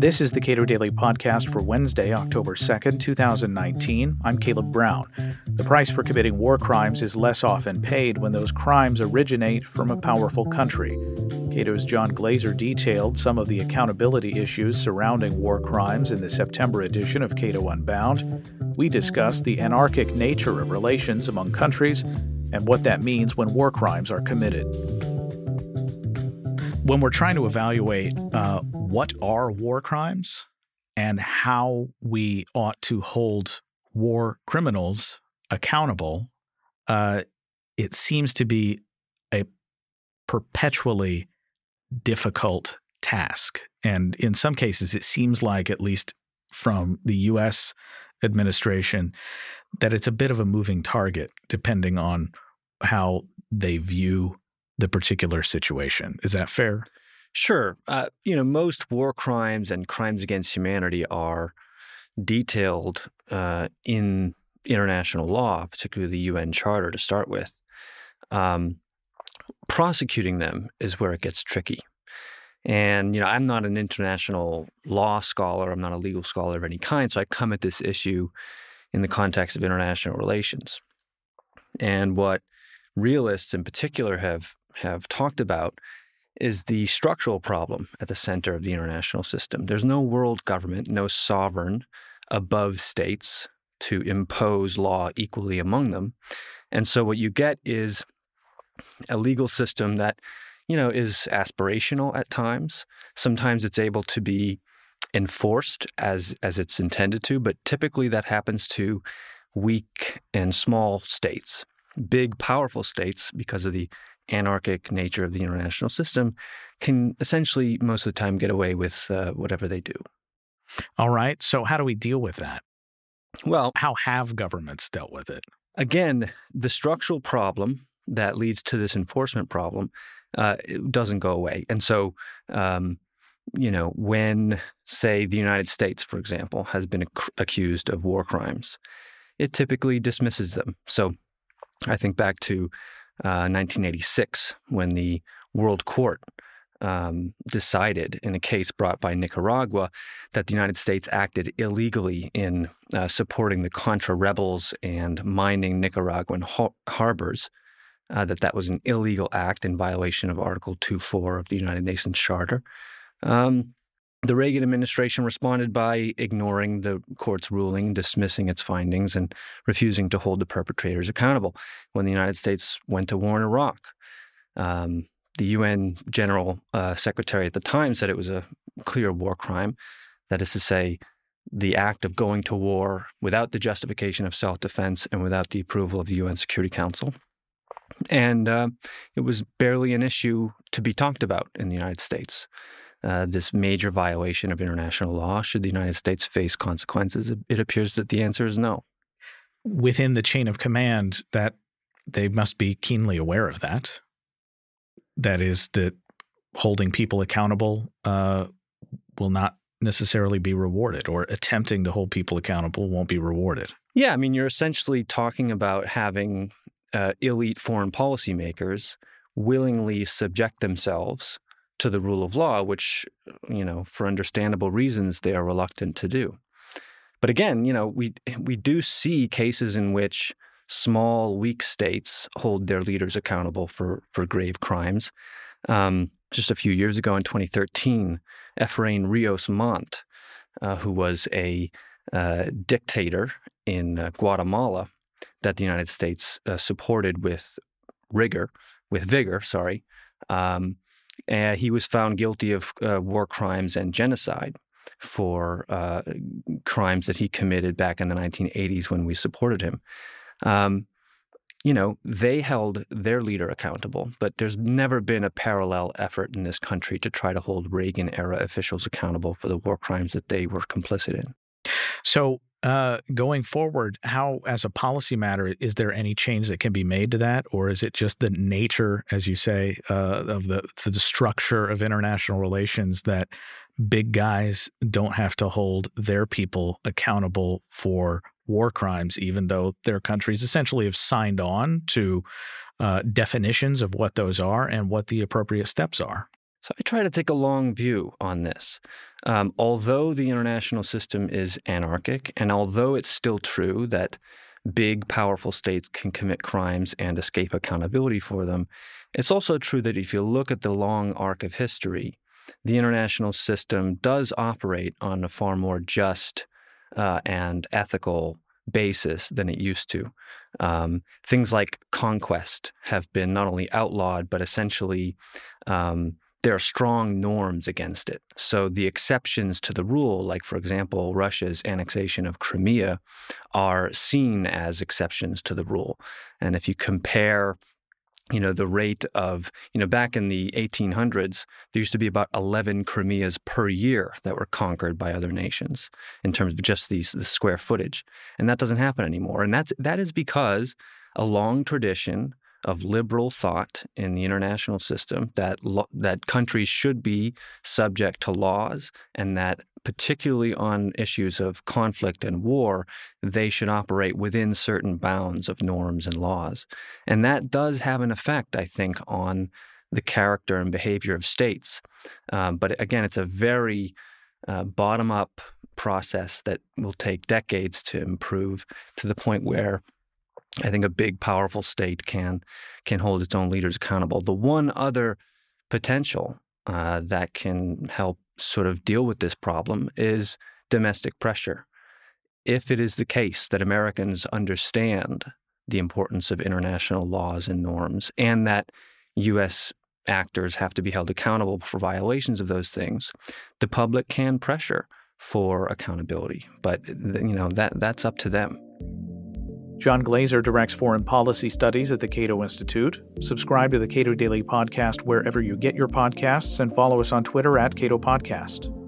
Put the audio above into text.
This is the Cato Daily Podcast for Wednesday, October 2nd, 2019. I'm Caleb Brown. The price for committing war crimes is less often paid when those crimes originate from a powerful country. Cato's John Glaser detailed some of the accountability issues surrounding war crimes in the September edition of Cato Unbound. We discussed the anarchic nature of relations among countries and what that means when war crimes are committed when we're trying to evaluate uh, what are war crimes and how we ought to hold war criminals accountable, uh, it seems to be a perpetually difficult task. And in some cases, it seems like, at least from the US administration, that it's a bit of a moving target depending on how they view the particular situation. Is that fair? Sure. Uh, you know, most war crimes and crimes against humanity are detailed uh, in international law, particularly the UN Charter to start with. Um, prosecuting them is where it gets tricky. And, you know, I'm not an international law scholar, I'm not a legal scholar of any kind, so I come at this issue in the context of international relations. And what realists in particular have have talked about is the structural problem at the center of the international system. There's no world government, no sovereign above states to impose law equally among them. And so what you get is a legal system that, you know, is aspirational at times. Sometimes it's able to be enforced as as it's intended to, but typically that happens to weak and small states. Big powerful states because of the anarchic nature of the international system can essentially most of the time get away with uh, whatever they do. All right. So, how do we deal with that? Well, how have governments dealt with it? Again, the structural problem that leads to this enforcement problem uh, it doesn't go away. And so, um, you know, when, say, the United States, for example, has been ac- accused of war crimes, it typically dismisses them. So, I think back to 1986 uh, when the World Court um, decided in a case brought by Nicaragua that the United States acted illegally in uh, supporting the Contra rebels and mining Nicaraguan ha- harbors. Uh, that that was an illegal act in violation of Article 2.4 of the United Nations Charter. Um, the Reagan administration responded by ignoring the court's ruling, dismissing its findings, and refusing to hold the perpetrators accountable. When the United States went to war in Iraq, um, the UN General uh, Secretary at the time said it was a clear war crime. That is to say, the act of going to war without the justification of self defense and without the approval of the UN Security Council. And uh, it was barely an issue to be talked about in the United States. Uh, this major violation of international law? Should the United States face consequences? It appears that the answer is no. Within the chain of command, that they must be keenly aware of that. That is, that holding people accountable uh, will not necessarily be rewarded, or attempting to hold people accountable won't be rewarded. Yeah, I mean, you're essentially talking about having uh, elite foreign policymakers willingly subject themselves to the rule of law, which, you know, for understandable reasons, they are reluctant to do. But again, you know, we we do see cases in which small, weak states hold their leaders accountable for for grave crimes. Um, just a few years ago, in 2013, Efrain Rios Montt, uh, who was a uh, dictator in uh, Guatemala, that the United States uh, supported with rigor, with vigor, sorry, um, he was found guilty of uh, war crimes and genocide for uh, crimes that he committed back in the 1980s when we supported him. Um, you know, they held their leader accountable, but there's never been a parallel effort in this country to try to hold Reagan era officials accountable for the war crimes that they were complicit in. So, uh, going forward, how, as a policy matter, is there any change that can be made to that, or is it just the nature, as you say, uh, of the the structure of international relations that big guys don't have to hold their people accountable for war crimes, even though their countries essentially have signed on to uh, definitions of what those are and what the appropriate steps are. So I try to take a long view on this. Um, although the international system is anarchic, and although it's still true that big, powerful states can commit crimes and escape accountability for them, it's also true that if you look at the long arc of history, the international system does operate on a far more just uh, and ethical basis than it used to. Um, things like conquest have been not only outlawed, but essentially um, there are strong norms against it. So the exceptions to the rule, like for example, Russia's annexation of Crimea, are seen as exceptions to the rule. And if you compare you know the rate of you know back in the 1800s there used to be about 11 crimeas per year that were conquered by other nations in terms of just these the square footage and that doesn't happen anymore and that's that is because a long tradition of liberal thought in the international system that lo- that countries should be subject to laws and that particularly on issues of conflict and war they should operate within certain bounds of norms and laws. And that does have an effect i think on the character and behavior of states. Um, but again it's a very uh, bottom up process that will take decades to improve to the point where I think a big, powerful state can can hold its own leaders accountable. The one other potential uh, that can help sort of deal with this problem is domestic pressure. If it is the case that Americans understand the importance of international laws and norms, and that U.S. actors have to be held accountable for violations of those things, the public can pressure for accountability. But you know that that's up to them. John Glaser directs foreign policy studies at the Cato Institute. Subscribe to the Cato Daily Podcast wherever you get your podcasts and follow us on Twitter at Cato Podcast.